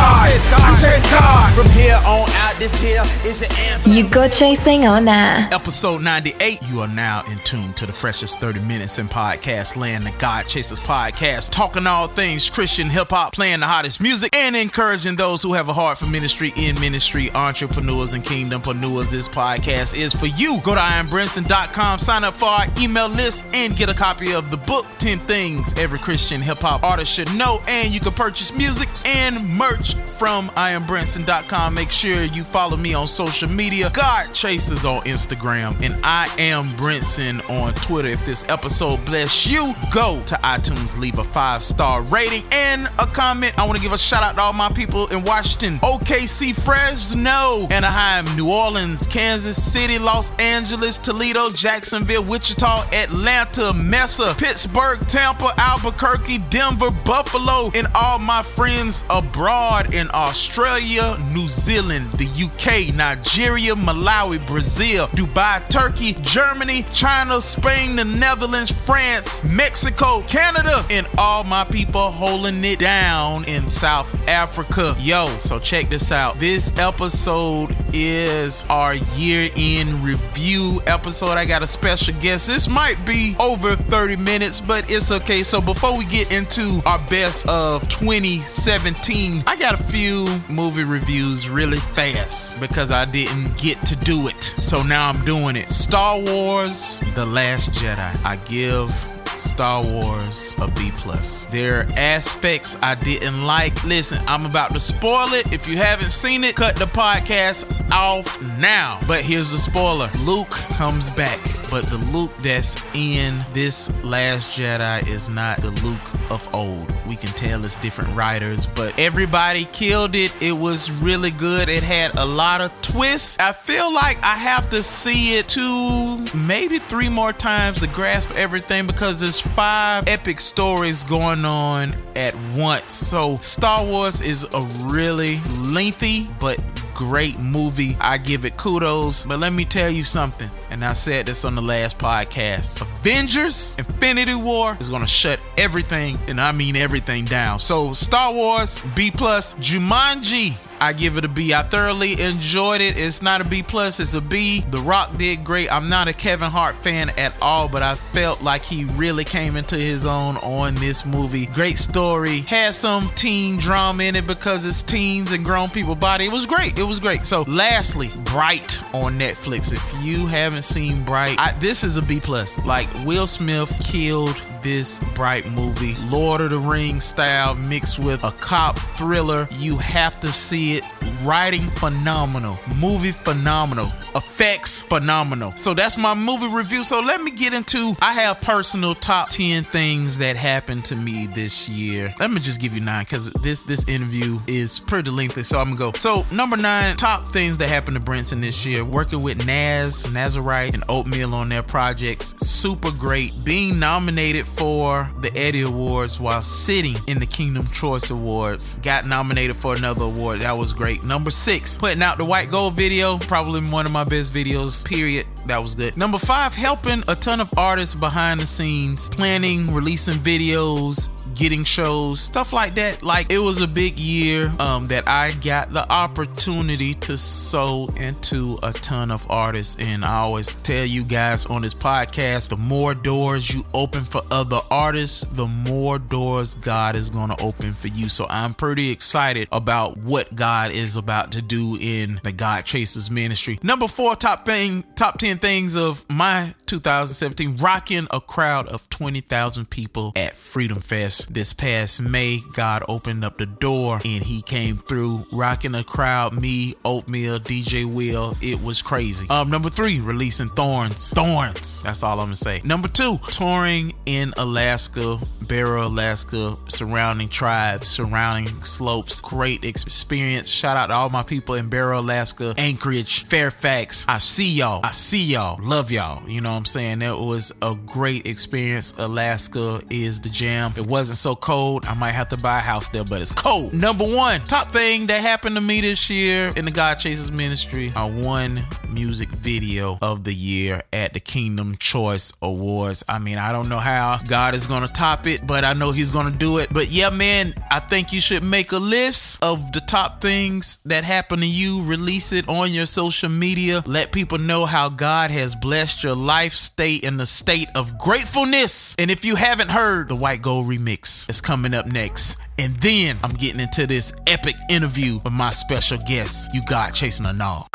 I chase God. From here on out, this here is your anthem. You go chasing or nah? Episode 98. You are now in tune to the freshest 30 minutes in podcast land, the God Chasers podcast, talking all things Christian hip hop, playing the hottest music, and encouraging those who have a heart for ministry in ministry, entrepreneurs and kingdom kingdompreneurs. This podcast is for you. Go to iambrinson.com, sign up for our email list, and get a copy of the book 10 Things Every Christian Hip Hop Artist Should Know. And you can purchase music and merch from iambrinson.com. Make sure you follow me on social media. God Chasers on Instagram, and I am Brinson on Twitter. If this episode bless you, go to iTunes, leave a five star rating and a comment. I want to give a shout out to all my people in Washington, OKC, Fresno, Anaheim, New Orleans, Kansas City, Los Angeles, Toledo, Jacksonville, Wichita, Atlanta, Mesa, Pittsburgh, Tampa, Albuquerque, Denver, Buffalo, and all my friends abroad in Australia, New Zealand, the UK, Nigeria, Malawi, Brazil, Dubai, Turkey, Germany, China, Spain, the Netherlands, France, Mexico, Canada, and all my people holding it down in South Africa. Yo, so check this out. This episode is our year in review episode. I got a special guest. This might be over 30 minutes, but it's okay. So before we get into our best of 2017, I got a few movie reviews really fast because I didn't get to do it. So now I'm doing it. Star Wars The Last Jedi. I give Star Wars a B plus. There are aspects I didn't like. Listen, I'm about to spoil it. If you haven't seen it, cut the podcast off now. But here's the spoiler: Luke comes back, but the Luke that's in this Last Jedi is not the Luke of old. We can tell it's different writers, but everybody killed it. It was really good. It had a lot of twists. I feel like I have to see it two, maybe three more times to grasp everything because there's five epic stories going on at once. So Star Wars is a really lengthy but great movie. I give it kudos. But let me tell you something, and I said this on the last podcast. Avengers Infinity War is gonna shut everything, and I mean everything down. So Star Wars B plus Jumanji. I give it a B. I thoroughly enjoyed it. It's not a B plus, it's a B. The Rock did great. I'm not a Kevin Hart fan at all, but I felt like he really came into his own on this movie. Great story. Had some teen drama in it because it's teens and grown people body. It was great. It was great. So lastly, Bright on Netflix. If you haven't seen Bright, I, this is a B plus. Like Will Smith killed this bright movie lord of the rings style mixed with a cop thriller you have to see it writing phenomenal movie phenomenal effects phenomenal. So that's my movie review. So let me get into i have personal top 10 things that happened to me this year. Let me just give you nine because this this interview is pretty lengthy so i'm gonna go. So number nine top things that happened to Brinson this year. Working with Naz Nazarite and Oatmeal on their projects. Super great. Being nominated for the Eddie Awards while sitting in the Kingdom Choice Awards. Got nominated for another award. That was great. Number six, putting out the White Gold video. Probably one of my best videos, period. That was good. Number five, helping a ton of artists behind the scenes, planning, releasing videos, getting shows, stuff like that. Like it was a big year um, that I got the opportunity to sow into a ton of artists. And I always tell you guys on this podcast, the more doors you open for other artists, the more doors God is going to open for you. So I'm pretty excited about what God is about to do in the God Chasers ministry. Number four, top thing, top 10 things of my 2017, rocking a crowd of 20,000 people at Freedom Fest. This past May, God opened up the door and he came through rocking the crowd. Me, Oatmeal, DJ Will. It was crazy. Um, number three, releasing Thorns. Thorns. That's all I'm gonna say. Number two, touring in Alaska, Barrow, Alaska, surrounding tribes, surrounding slopes. Great experience. Shout out to all my people in Barrow, Alaska, Anchorage, Fairfax. I see y'all. I see y'all. Love y'all. You know what I'm saying? That was a great experience. Alaska is the jam. It wasn't so cold. I might have to buy a house there, but it's cold. Number one, top thing that happened to me this year in the God Chases ministry, I won music video of the year at the Kingdom Choice Awards. I mean, I don't know how God is going to top it, but I know He's going to do it. But yeah, man, I think you should make a list of the top things that happened to you, release it on your social media, let people know how God has blessed your life, stay in the state of gratefulness. And if you haven't heard the White Gold remix, it's coming up next. And then I'm getting into this epic interview with my special guest, you got Chasing a Null.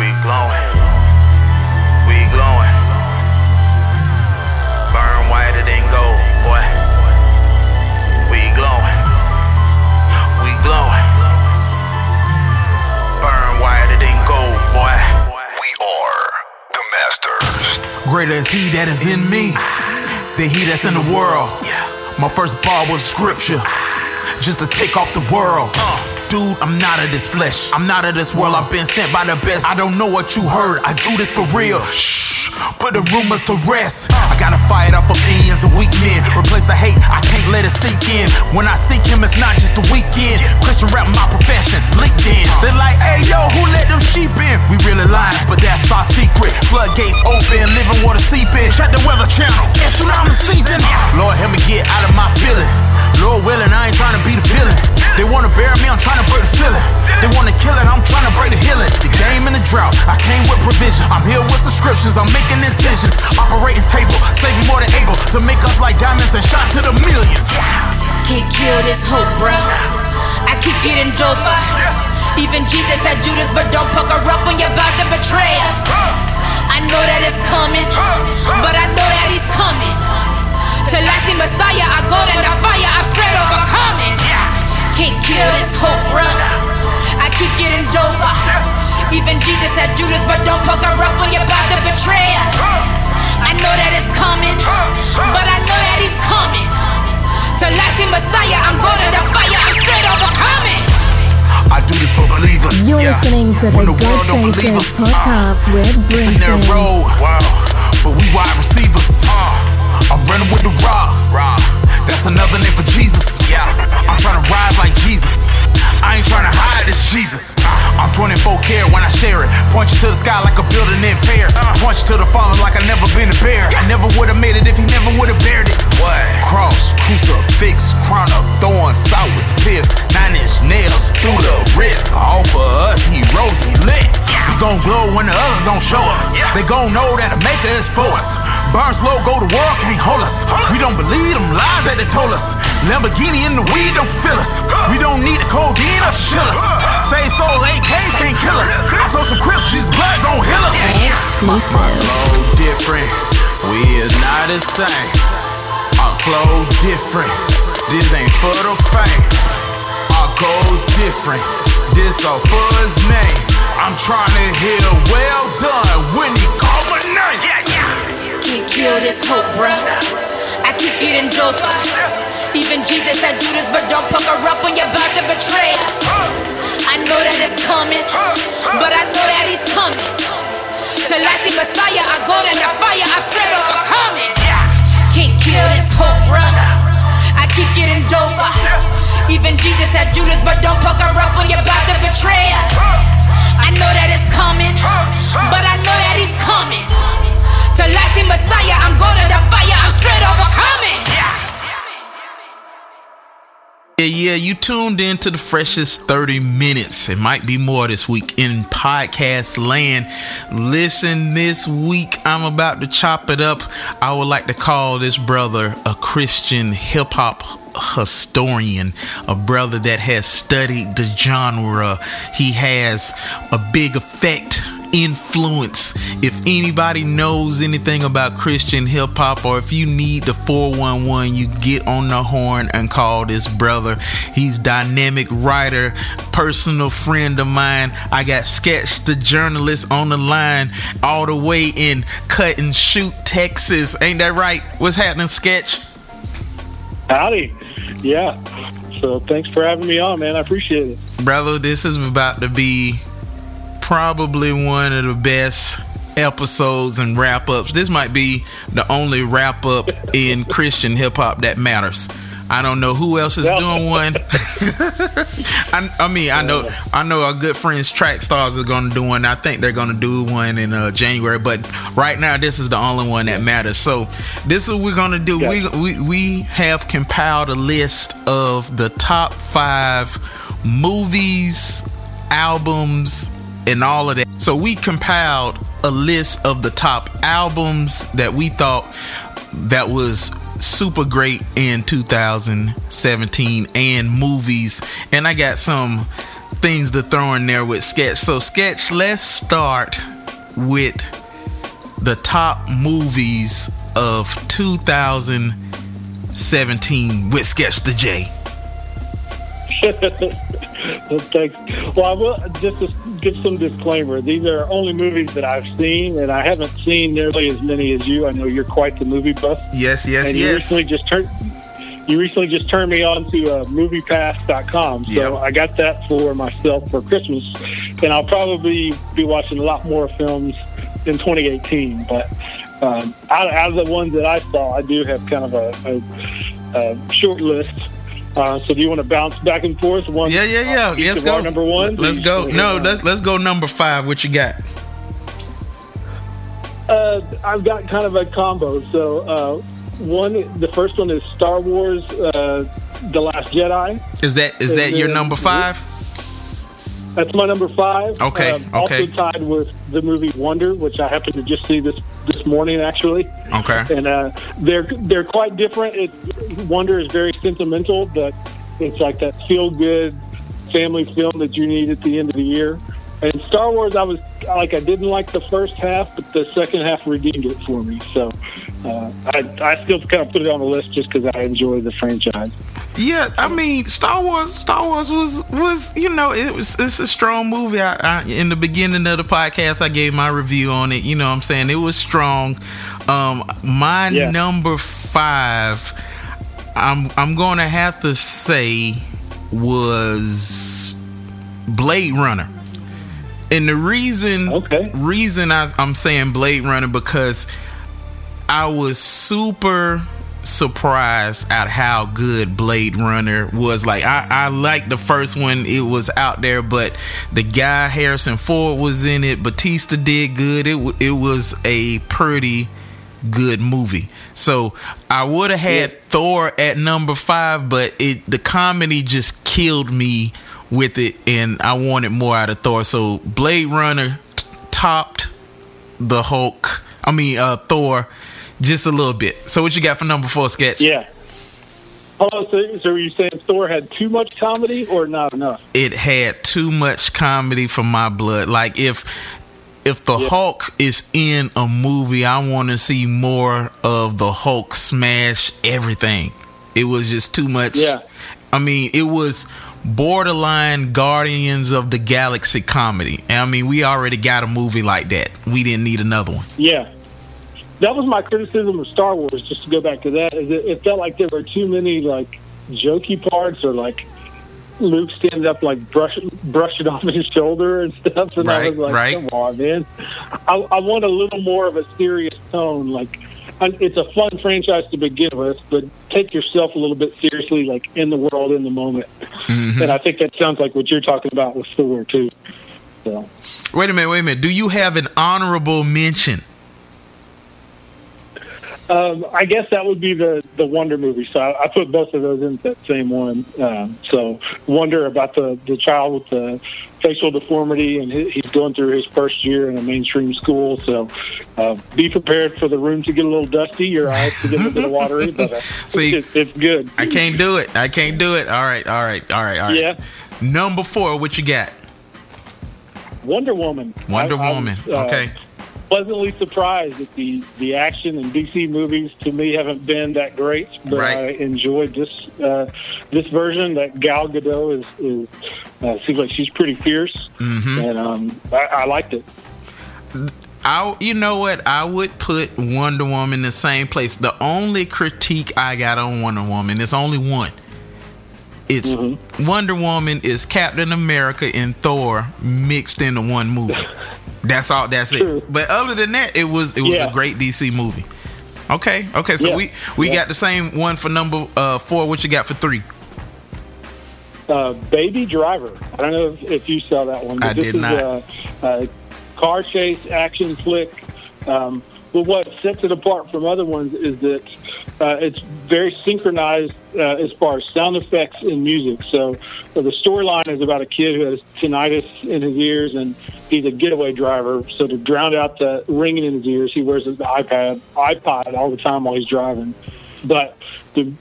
We glowing. We glowing. Burn whiter than gold, boy. We glowing. We glowing. Burn whiter than gold, boy. We are the masters. Greater is he that is in me than he that's in the world. My first bar was scripture, just to take off the world. Uh. Dude, I'm not of this flesh. I'm not of this world. I've been sent by the best. I don't know what you heard. I do this for real. Shh, put the rumors to rest. I gotta fight off opinions of weak men. Replace the hate. I can't let it sink in. When I seek him, it's not just the weekend. Christian rap, my profession. LinkedIn. They're like, hey yo, who let them sheep in? We really lying, but that's our secret. Floodgates open, living water seeping. Check the weather channel. It's tsunami season. Lord, help me get out of my feeling. Lord willing, I ain't trying to be the villain. They wanna bury me, I'm trying to break the ceiling. They wanna kill it, I'm trying to break the healing. The game in the drought, I came with provisions. I'm here with subscriptions, I'm making incisions. Operating table, saving more than able to make us like diamonds and shot to the millions. Can't kill this hope, bruh. I keep getting doper. Even Jesus said Judas, but don't pucker up when you're about to betray us. I know that it's coming, but I know that he's coming. To lasting Messiah, I go in the fire, I'm straight overcoming. Can't kill this hope, bruh. I keep getting doper. Even Jesus said Judas, but don't pucker up when you're about to betray us. I know that it's coming, but I know that he's coming. To lasting Messiah, I'm going to the fire, I'm straight overcoming. I do this for believers. You're listening to the When the God world don't Chasers us. podcast with in their Brinson. road. But we wide receivers. Ah. I'm running with the rock. That's another name for Jesus. I'm trying to rise like Jesus. I ain't trying to hide this Jesus. I'm 24 care when I share it. Point you to the sky like a building in Paris. Point you to the fallen like I never been embarrassed. I never would have made it if he never would have bared it. What? Cross, crucifix, crown of thorns, I was pierced. Nine inch nails through the wrist. All for us, he rose, he lit. We gon' glow when the others don't show up. They gon' know that the maker is for us. Burn slow, go the world can't hold us. We don't believe them lies that they told us. Lamborghini in the weed don't fill us. We don't need the codeine up to chill us. Save soul, AKs can't kill us. I told some crips, Jesus blood gon' heal us. Exclusive. Flow different, we is not the same. Our flow different, this ain't for the fame. Our goals different, this all for his name. I'm trying to hear well this hope, bruh. I keep getting doper. Even Jesus said Judas, but don't pucker up when you're about to betray us. I know that it's coming, but I know that he's coming. To lasting Messiah, I go in the fire, I'm straight overcoming. Can't kill this hope, bruh. I keep getting doper. Even Jesus said Judas, but don't pucker up when you're about to betray us. I know that it's coming, but I know that he's coming. To lasting Messiah, I'm to fire, I'm straight overcoming. Yeah, yeah, you tuned in to the freshest 30 minutes. It might be more this week in podcast land. Listen, this week I'm about to chop it up. I would like to call this brother a Christian hip hop historian, a brother that has studied the genre. He has a big effect influence. If anybody knows anything about Christian hip hop, or if you need the 411, you get on the horn and call this brother. He's dynamic writer, personal friend of mine. I got Sketch the journalist on the line all the way in Cut and Shoot, Texas. Ain't that right? What's happening, Sketch? Howdy. Yeah. So thanks for having me on, man. I appreciate it. Brother, this is about to be probably one of the best episodes and wrap ups. This might be the only wrap up in Christian hip hop that matters. I don't know who else is doing one. I, I mean, I know, I know our good friends Track Stars are going to do one. I think they're going to do one in uh, January, but right now this is the only one that matters. So this is what we're going to do. We, we we have compiled a list of the top five movies, albums, and all of that. So we compiled a list of the top albums that we thought that was super great in 2017 and movies and i got some things to throw in there with sketch so sketch let's start with the top movies of 2017 with sketch the j well, thanks. Well, I will just to give some disclaimer. These are only movies that I've seen, and I haven't seen nearly as many as you. I know you're quite the movie buff. yes yes and you recently just turned. You recently just turned me on to uh, MoviePass.com, so Yep. I got that for myself for Christmas, and I'll probably be watching a lot more films in 2018. But um, out, out of the ones that I saw, I do have kind of a, a, a short list. Uh, so do you want to bounce back and forth? One, yeah yeah yeah each let's go number one. let's go no let's let's go number five what you got Uh, I've got kind of a combo. So uh, one, the first one is Star Wars: uh, The Last Jedi. is that is that your Uh, number five That's my number five. Okay, Um, okay. Also tied with the movie Wonder, which I happened to just see this this morning actually. okay And uh, they're they're quite different. It, Wonder is very sentimental, but it's like that feel good family film that you need at the end of the year. And Star Wars, I was like, I didn't like the first half, but the second half redeemed it for me. So uh, I, I still kind of put it on the list just because I enjoy the franchise. Yeah, I mean, Star Wars. Star Wars was was you know it was it's a strong movie. I, I in the beginning of the podcast, I gave my review on it. You know, what I'm saying it was strong. Um, my Yeah. number five, I'm I'm gonna have to say was Blade Runner. And the reason Okay. reason I, I'm saying Blade Runner because I was super surprised at how good Blade Runner was. Like I, I liked the first one; it was out there, but the guy Harrison Ford was in it. Batista did good. It it was a pretty good movie. So I would have had Thor at number five, but it the comedy just killed me with it, and I wanted more out of Thor. So Blade Runner t- topped the Hulk. I mean uh, Thor just a little bit. So what you got for number four sketch? Yeah. Oh, so, so are you saying Thor had too much comedy or not enough? It had too much comedy for my blood. Like if if the Hulk is in a movie, I want to see more of the Hulk smash everything. It was just too much. Yeah. I mean, it was borderline Guardians of the Galaxy comedy. I mean, we already got a movie like that. We didn't need another one. Yeah. That was my criticism of Star Wars, just to go back to that, is it, it felt like there were too many like jokey parts or like Luke standing up like brushing brushing off his shoulder and stuff and I was like, right. Come on, man. I, I want a little more of a serious tone. Like it's a fun franchise to begin with, but take yourself a little bit seriously, like in the world, in the moment. Mm-hmm. And I think that sounds like what you're talking about with Thor too. So Wait a minute, wait a minute. Do you have an honorable mention? Um, I guess that would be the the Wonder movie. So I, I put both of those in that same one. Um, so Wonder about the the child with the facial deformity, and he, he's going through his first year in a mainstream school. So uh, be prepared for the room to get a little dusty, your eyes to get a little watery, but uh, See, it's, it's good. I can't do it. I can't do it. All right, all right, all right, all right. Yeah. Number four, what you got? Wonder Woman. Wonder I- I Woman. was, uh, okay. Pleasantly surprised that the the action in DC movies to me haven't been that great, but Right. I enjoyed this uh, this version. That Gal Gadot is, is uh, seems like she's pretty fierce, Mm-hmm. and um, I, I liked it. I, you know what? I would put Wonder Woman in the same place. The only critique I got on Wonder Woman is only one. It's Mm-hmm. Wonder Woman is Captain America and Thor mixed into one movie. That's all. That's True. it. But other than that, it was it was Yeah. a great DC movie. Okay, okay. So Yeah. we we Yeah. got the same one for number uh, four. What you got for three? Uh, Baby Driver. I don't know if, if you saw that one. But I this did is not. A, a car chase action flick. Um, but what sets it apart from other ones is that uh, it's very synchronized uh, as far as sound effects and music. So uh, the storyline is about a kid who has tinnitus in his ears and he's a getaway driver. So to drown out the ringing in his ears, he wears his iPad iPod all the time while he's driving. But the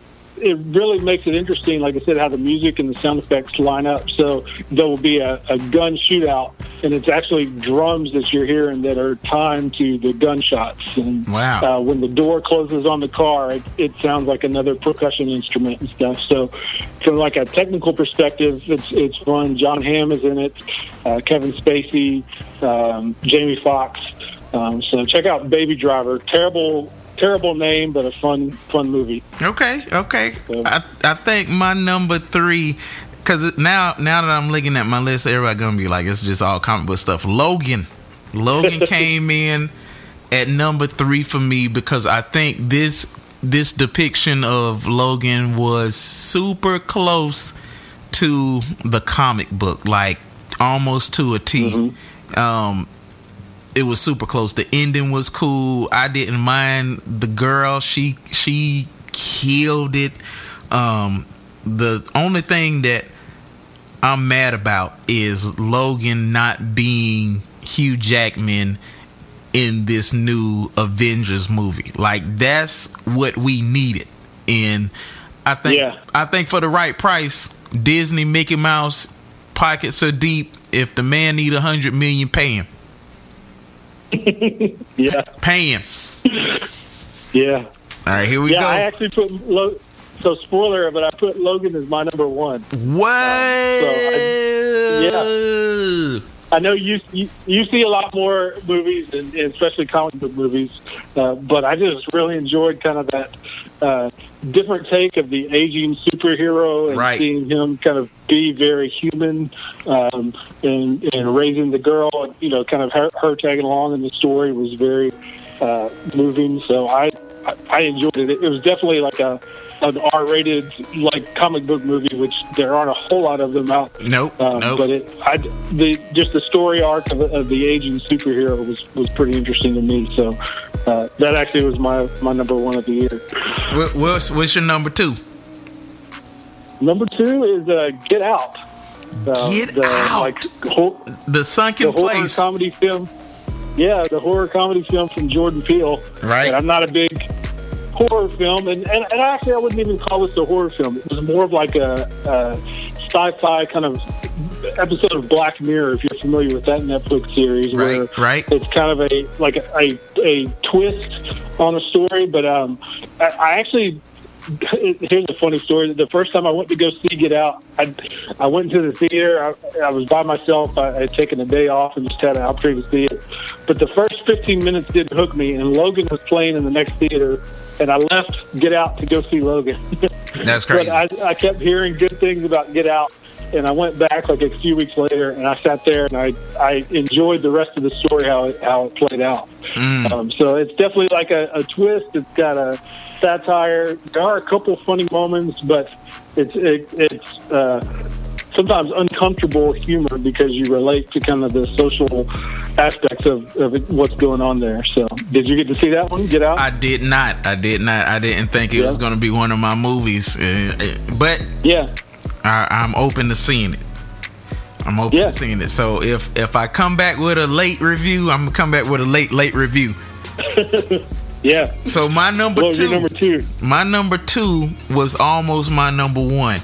it really makes it interesting, like I said, how the music and the sound effects line up. So there will be a, a gun shootout, and it's actually drums that you're hearing that are timed to the gunshots. And Wow. uh, when the door closes on the car, it, it sounds like another percussion instrument and stuff. So, from like a technical perspective, it's it's fun. Jon Hamm is in it, uh, Kevin Spacey, um, Jamie Foxx. Um, so check out Baby Driver. Terrible, terrible name, but a fun, fun movie. Okay, okay. I I think my number three, because now now that I'm looking at my list, everybody gonna be like, it's just all comic book stuff. Logan, Logan came in at number three for me because I think this this depiction of Logan was super close to the comic book, like almost to a T. Um, it was super close. The ending was cool. I didn't mind the girl. She she killed it. Um, the only thing that I'm mad about is Logan not being Hugh Jackman in this new Avengers movie. Like that's what we needed. And I think Yeah. I think for the right price, Disney Mickey Mouse pockets are deep. If the man need a hundred million, pay him. Yeah, Pay him. yeah. All right, here we go. yeah, go. I actually put Lo- so spoiler, but I put Logan as my number one. what? I- I know you you, you see a lot more movies, and, and especially comic book movies, uh, but I just really enjoyed kind of that uh, different take of the aging superhero and Right. seeing him kind of be very human um, and, and raising the girl, and, you know, kind of her, her tagging along in the story was very uh, moving. So I, I I enjoyed it. It was definitely like a an R-rated like comic book movie, which there aren't a whole lot of them out Nope. um, nope. But it, I, the just the story arc of, of the aging superhero was, was pretty interesting to me. So uh, that actually was my, my number one of the year. What, what's what's your number two? Number two is uh, Get Out. Uh, Get the, Out. Like, ho- The sunken the horror place. comedy film. Yeah, the horror comedy film from Jordan Peele. Right. And I'm not a big horror film, and, and, and actually, I wouldn't even call this a horror film. It was more of like a, a sci-fi kind of episode of Black Mirror, if you're familiar with that Netflix series. where Right, right. It's kind of a like a, a, a twist on a story, but um, I, I actually here's a funny story. The first time I went to go see Get Out, I, I went to the theater. I, I was by myself. I, I had taken a day off and just had an opportunity to see it. But the first 15 minutes didn't hook me, and Logan was playing in the next theater, and I left Get Out to go see Logan. That's crazy. But I, I kept hearing good things about Get Out, and I went back like a few weeks later, and I sat there and I, I enjoyed the rest of the story how it, how it played out. Mm. Um, so it's definitely like a, a twist. It's got a satire. There are a couple funny moments, but it's it, it's uh, sometimes uncomfortable humor because you relate to kind of the social aspects of, of what's going on there. So, did you get to see that one? Get out? I did not. I did not. I didn't think it Yeah. was going to be one of my movies, Uh, uh, but yeah, I, I'm open to seeing it. I'm open Yeah. to seeing it. So if if I come back with a late review, I'm gonna come back with a late late review. yeah. So my number was two, number two? my number two was almost my number one,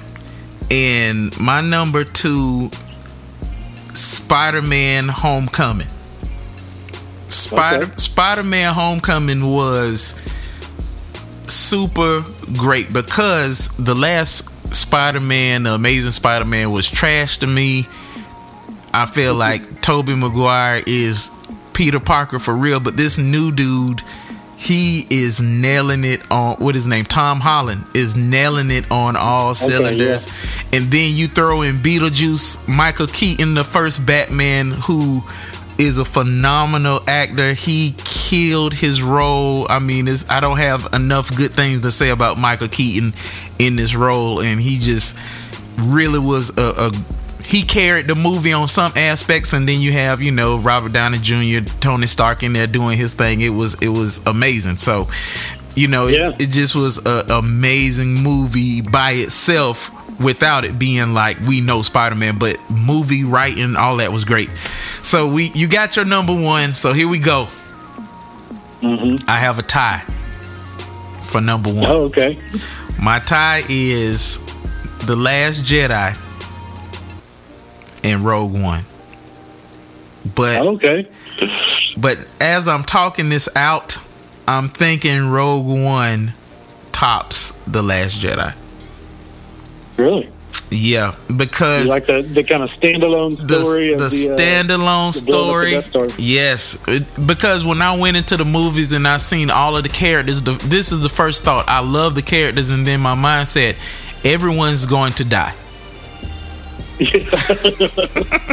and my number two Spider-Man: Homecoming. Spider Okay. Spider-Man: Homecoming was super great because the last Spider-Man, the Amazing Spider-Man, was trash to me. I feel like Tobey Maguire is Peter Parker for real, but this new dude, he is nailing it on what his name? Tom Holland is nailing it on all cylinders. And then you throw in Beetlejuice, Michael Keaton, the first Batman, who is a phenomenal actor. He killed his role. I mean, it's, I don't have enough good things to say about Michael Keaton in this role, and he just really was a, a he carried the movie on some aspects, and then you have you know Robert Downey Jr., Tony Stark in there doing his thing. It was it was amazing. So you know Yeah. it, it just was an amazing movie by itself without it being like we know Spider-Man, but movie writing all that was great. So we you got your number one. So here we go. Mm-hmm. I have a tie for number one. Oh, okay. My tie is The Last Jedi and Rogue One. But Okay. but as I'm talking this out, I'm thinking Rogue One tops The Last Jedi. Really? Yeah, because You like the, the kind of standalone story the, of the, uh, standalone the blowing story. the Star. Yes, it- because when I went into the movies and I seen all of the characters, the, this is the first thought. I love the characters, and then my mind said, everyone's going to die.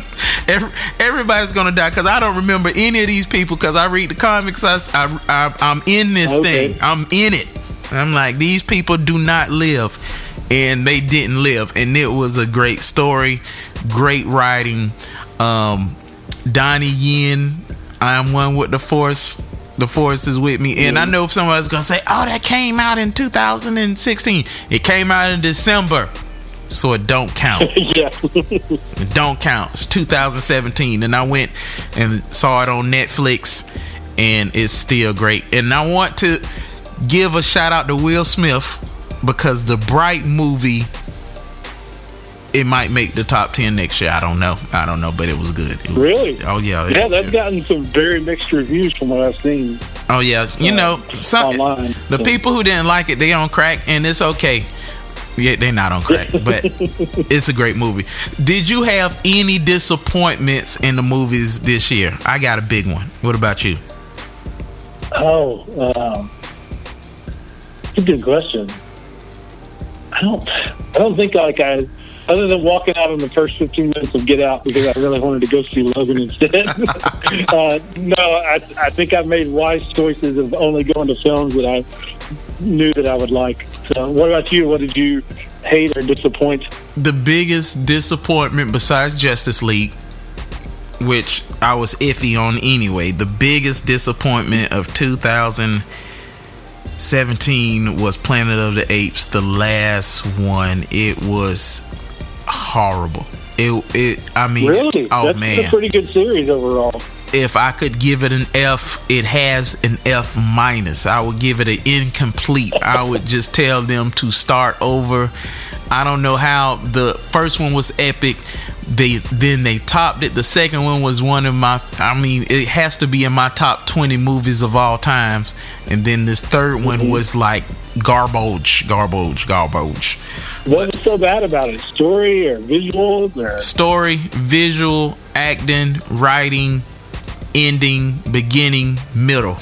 Every, everybody's gonna die because I don't remember any of these people because I read the comics. I, I, I, am in this Okay. thing. I'm in it. I'm like these people do not live, and they didn't live, and it was a great story, great writing. Um, Donnie Yen, I am one with the Force. The Force is with me, and I know if somebody's gonna say, "Oh, that came out in 2016. It came out in December." So it don't count. yeah. It don't count. It's 2017, and I went and saw it on Netflix, and it's still great. And I want to give a shout out to Will Smith because the Bright movie. It might make the top ten next year. I don't know. I don't know, but it was good. It was- Really? Oh yeah. it- Yeah, they've gotten some very mixed reviews from what I've seen. Oh yeah. You uh, know, some online, the so. people who didn't like it, they on crack, and it's okay. Yeah, they're not on crack, but it's a great movie. Did you have any disappointments in the movies this year? I got a big one. What about you? Oh, um, that's a good question. I don't, I don't think like I, other than walking out in the first 15 minutes of Get Out because I really wanted to go see Logan instead. uh, no, I, I think I made wise choices of only going to films that I knew that I would like. So, what about you? What did you hate or disappoint? The biggest disappointment besides Justice League, which I was iffy on anyway, the biggest disappointment of 2017 was Planet of the Apes, the last one. It was horrible. It, it I mean, Really? oh man, That's man. a pretty good series overall. If I could give it an F, it has an F minus. I would give it an incomplete. I would just tell them to start over. I don't know how the first one was epic. They then they topped it. The second one was one of my. I mean, it has to be in my top twenty movies of all times. And then this 3rd one mm-hmm. was like garbage, garbage, garbage. What was so bad about it? Story or visuals or? story, visual, acting, writing, ending, beginning, middle.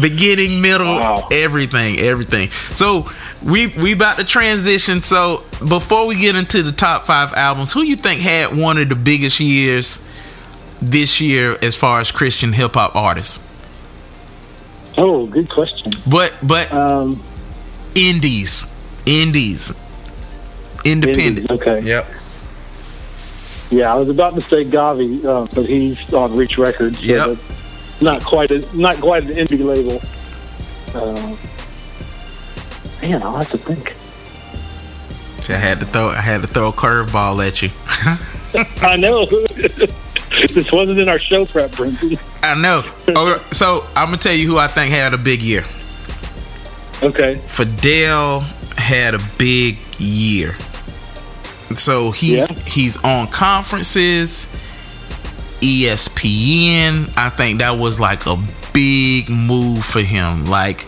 beginning, middle, Wow. everything, everything. So we we about to transition. So before we get into the top five albums, who you think had one of the biggest years this year as far as Christian hip hop artists? Oh, good question. But but Um, indies, indies, independent. Indies, okay. Yep. Yeah, I was about to say Gawvi, uh, but he's on Reach Records. So Yep. Not quite a not quite an indie label. Uh, man, I'll have to think. I had to throw I had to throw a curveball at you. I know. this wasn't in our show prep, Brinson. I know. So I'm gonna tell you who I think had a big year. Okay. Fidel had a big year. So he's Yeah. he's on conferences, ESPN. I think that was like a big move for him. Like,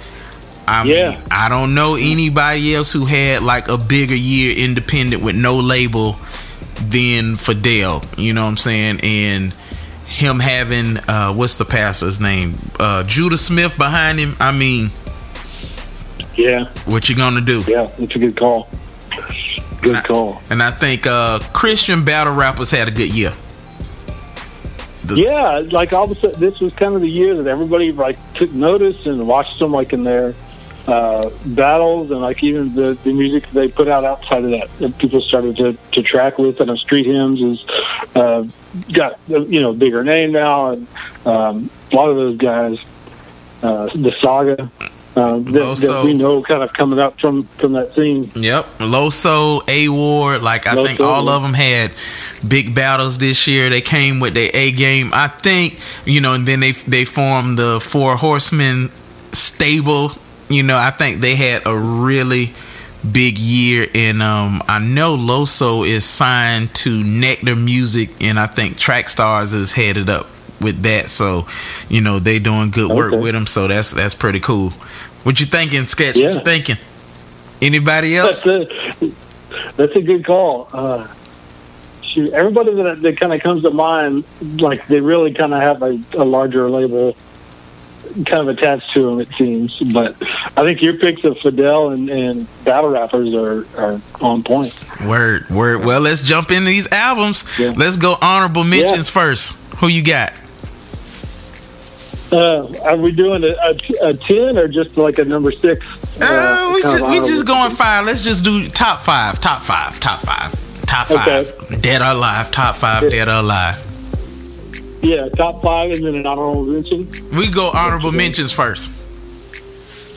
I Yeah. mean, I don't know anybody else who had like a bigger year independent with no label than Fidel. You know what I'm saying? And him having uh what's the pastor's name? Uh Judah Smith behind him. I mean, Yeah, what you gonna do? yeah, it's a good call. Good call. And I think uh Christian battle rappers had a good year. Yeah, like all of a sudden, this was kind of the year that everybody like took notice and watched them like in their uh, battles and like even the, the music they put out outside of that, that people started to, to track with. And Street Hymns is uh, got you know bigger name now, and um, a lot of those guys, uh, the saga. Um, that, that we know kind of coming up from from that scene. Yep, Loso, A Ward, like I think all of them had big battles this year. They came with their A game. I think you know, and then they they formed the Four Horsemen stable. You know, I think they had a really big year, and um, I know Loso is signed to Nectar Music, and I think Track Stars is headed up with that. So, you know, they doing good work Okay. with them. So that's that's pretty cool. What you thinking, Sketch? What you thinking? Anybody else? That's a that's a good call. Uh, shoot, everybody that that kind of comes to mind, like they really kind of have a, a larger label kind of attached to them. It seems, but I think your picks of Fidel and, and battle rappers are are on point. Word, word. Well, let's jump into these albums. Yeah. Let's go honorable mentions first. Who you got? Uh, are we doing a, a, a ten or just like a number six? Uh, we kind just, we just going five. Let's just do top five. Top five. Top five. Top five. Okay. Dead or alive. Top five. Yeah. Dead or alive. Yeah, top five and then an honorable mention. We go honorable mentions first.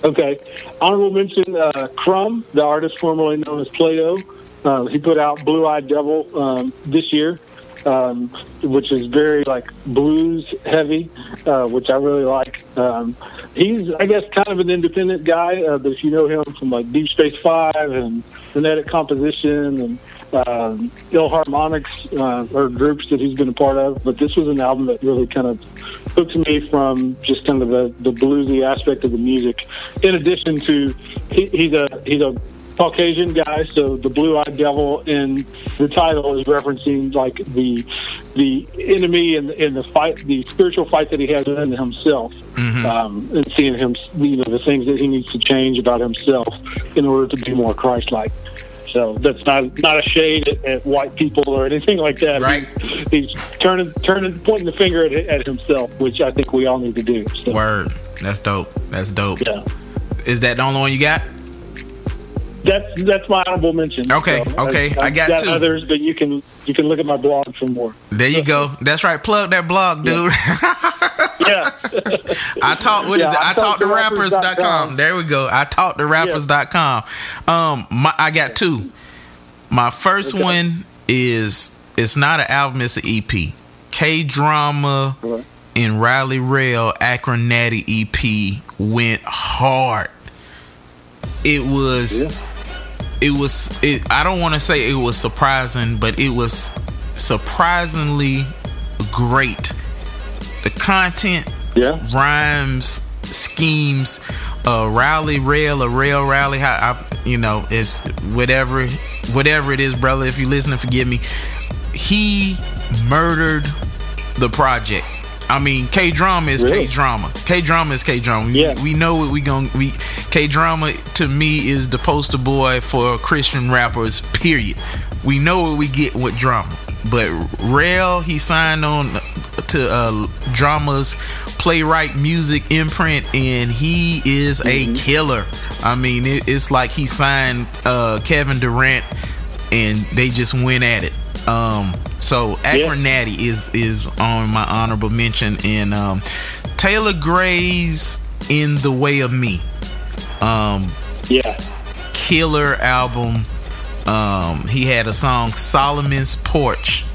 Okay. Honorable mention uh, Crumb, the artist formerly known as Playdough. Uh, he put out Blue Eyed Devil um, this year, um, which is very like blues heavy, uh, which I really like. Um, he's, I guess, kind of an independent guy, uh, but if you know him from like Deep Space Five and Phonetic Composition and um, Ill Harmonics uh, or groups that he's been a part of, but this was an album that really kind of hooked me from just kind of the, the bluesy aspect of the music. In addition to, he, he's a he's a Caucasian guy, so the Blue Eyed Devil in the title is referencing like the the enemy and in the fight, the spiritual fight that he has within himself, um, and seeing him, you know, the things that he needs to change about himself in order to be more Christ-like. So that's not not a shade at, at white people or anything like that. Right. He's, he's turning turning pointing the finger at, at himself, which I think we all need to do. So, Word. That's dope. That's dope. yeah. Is that the only one you got? That's that's my honorable mention. Okay, okay, I got two. others, but you can you can look at my blog for more. There you go. That's right. Plug that blog, dude. Yeah, I talk what is Yeah, it? I I talk to talk to rappers.com. rappers.com. There we go. I talk to rappers.com. Um my, I got two. My first Okay. one is it's not an album, it's an EP. K Drama Okay. and Riley Rail Akron Natty EP went hard. It was Yeah. It was it I don't want to say it was surprising, but it was surprisingly great. The content yeah, rhymes, schemes, uh, rally, rail, or rail rally. How I, you know, it's whatever, whatever it is, brother. If you listen, forgive me. He murdered the project. I mean, K drama is? K drama. K drama is K drama. Yeah. we know what we going we K drama to me is the poster boy for Christian rappers. Period. We know what we get with drama. But Rail, he signed on to uh, Drama's playwright music imprint, and he is a killer. I mean, it, it's like he signed uh, Kevin Durant, and they just went at it. Um, so Akron Natty is is on my honorable mention, and um, Taylor Gray's "In the Way of Me." Um, yeah, killer album. Um, he had a song Solomon's Porch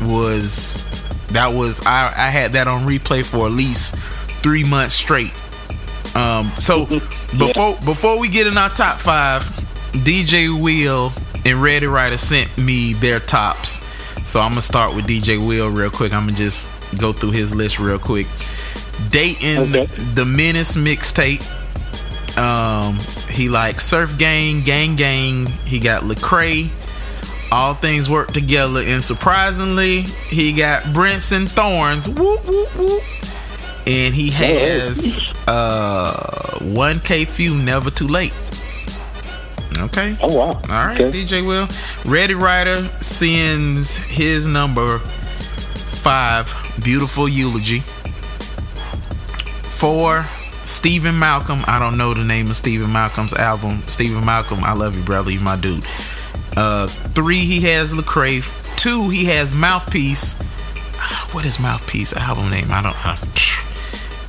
was that was I, I had that on replay for at least three months straight. Um, so before before we get in our top five, DJ Will and Ready Writer sent me their tops. So I'm gonna start with DJ Will real quick. I'm gonna just go through his list real quick. Dating Okay. the Menace mixtape. Um, he like Surf Gang, Gang Gang. He got Lecrae. All things work together, and surprisingly, he got Brinson Thorns. Whoop whoop whoop. And he has uh 1K Phew never too late. Okay. Oh wow! All right, Okay. DJ Will. Ready Rider sends his number five, Beautiful Eulogy. Four, Steven Malcolm. I don't know the name of Steven Malcolm's album. Steven Malcolm, I love you, brother. You my dude. Uh, three, he has Lecrae. Two, he has Mouthpiece. What is Mouthpiece album name? I don't. I,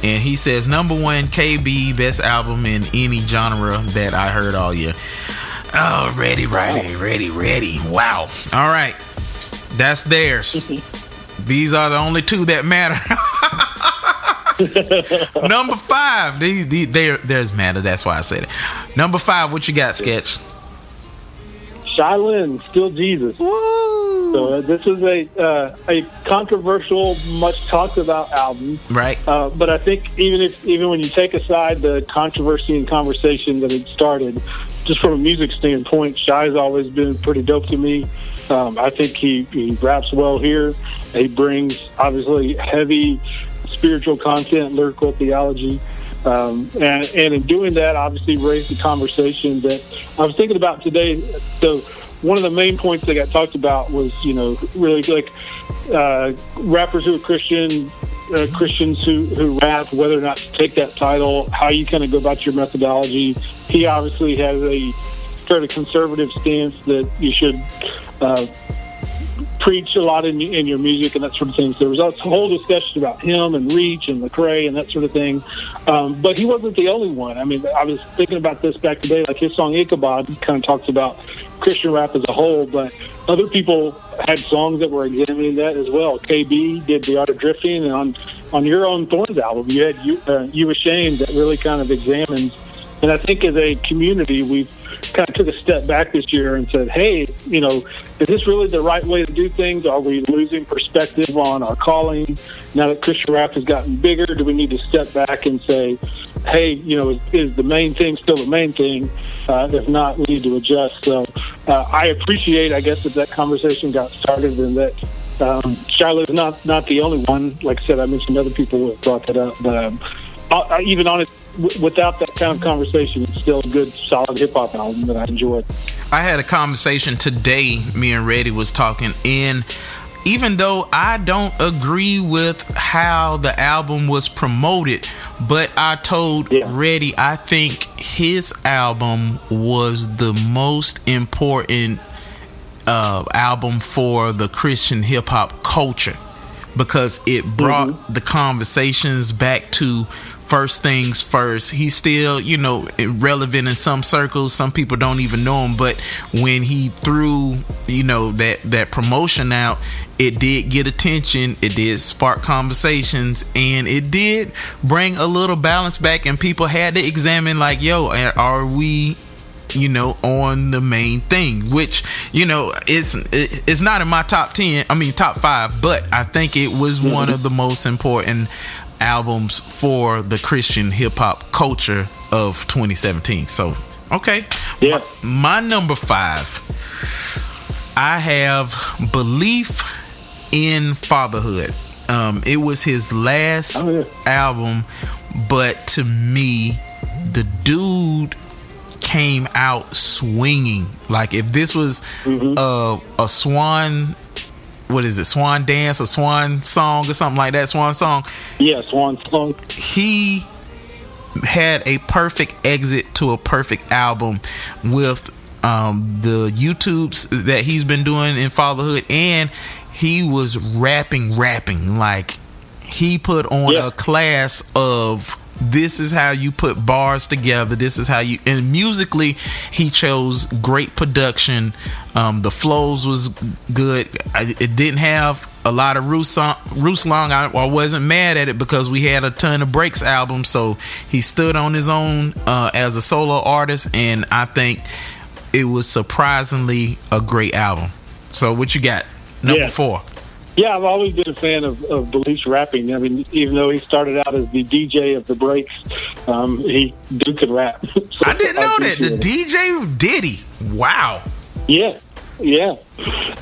and he says number one KB best album in any genre that I heard all year. Oh, ready, ready, ready, ready. Wow. All right, that's theirs. These are the only two that matter. Number five, these, these there, there's matter. That's why I said it. Number five, what you got, sketch? Shai Linne, still Jesus. Woo! So uh, this is a uh, a controversial, much talked about album. Right. Uh, but I think even if even when you take aside the controversy and conversation that it started, just from a music standpoint, Shai's always been pretty dope to me. Um, I think he, he raps well here. He brings obviously heavy spiritual content, lyrical theology. Um, and, and in doing that, obviously raised the conversation that I was thinking about today. So one of the main points that got talked about was, you know, really like uh, rappers who are Christian, uh, Christians who, who rap, whether or not to take that title, how you kind of go about your methodology. He obviously has a sort of conservative stance that you should uh, preach a lot in, in your music and that sort of thing. So there was a whole discussion about him and Reach and Lecrae and that sort of thing. Um, but he wasn't the only one. I mean, I was thinking about this back today. Like his song Ichabod kind of talks about Christian rap as a whole, but other people had songs that were examining that as well. KB did The Art of Drifting, and on on your own Thorns album, you had you, uh, you Ashamed that really kind of examines. And I think as a community, we've kind of took a step back this year and said, hey, you know, is this really the right way to do things? Are we losing perspective on our calling? Now that Christian rap has gotten bigger, do we need to step back and say, hey, you know, is, is the main thing still the main thing? Uh, if not, we need to adjust. So uh, I appreciate, I guess, that that conversation got started and that um, Shiloh's not not the only one. Like I said, I mentioned other people who have brought that up, but um, I, I, even on it, w- without that kind of conversation, it's still a good, solid hip hop album that I enjoyed. I had a conversation today. Me and Reddy was talking, and even though I don't agree with how the album was promoted, but I told Yeah. Reddy I think his album was the most important uh, album for the Christian hip hop culture because it brought mm-hmm. the conversations back to first things first. He's still, you know, relevant in some circles. Some people don't even know him, but when he threw, you know, that that promotion out, it did get attention. It did spark conversations, and it did bring a little balance back. And people had to examine, like, yo, are we you know, on the main thing, which you know it's it's not in my top ten. I mean, top five, but I think it was one of the most important albums for the Christian hip hop culture of 2017. So, okay, Yeah. my, my number five, I have Beleaf in fatherhood. Um, it was his last Oh, yeah. album, but to me, the dude came out swinging. Like if this was uh, a swan, what is it, swan dance or swan song or something like that, swan song. Yeah, Swan Song. He had a perfect exit to a perfect album with um, the YouTubes that he's been doing in fatherhood, and he was rapping, rapping like he put on Yeah. a class of this is how you put bars together this is how you and musically he chose great production um the flows was good I, it didn't have a lot of Roos Long I, I wasn't mad at it because we had a ton of breaks albums so he stood on his own uh, as a solo artist and I think it was surprisingly a great album. So what you got? Number Yeah. four. Yeah, I've always been a fan of, of Beleaf's rapping. I mean, even though he started out as the DJ of the breaks, um, he Duke can rap. So I didn't know that. The it. DJ Diddy. Wow. Yeah, yeah.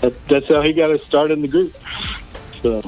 That, that's how he got his start in the group. So,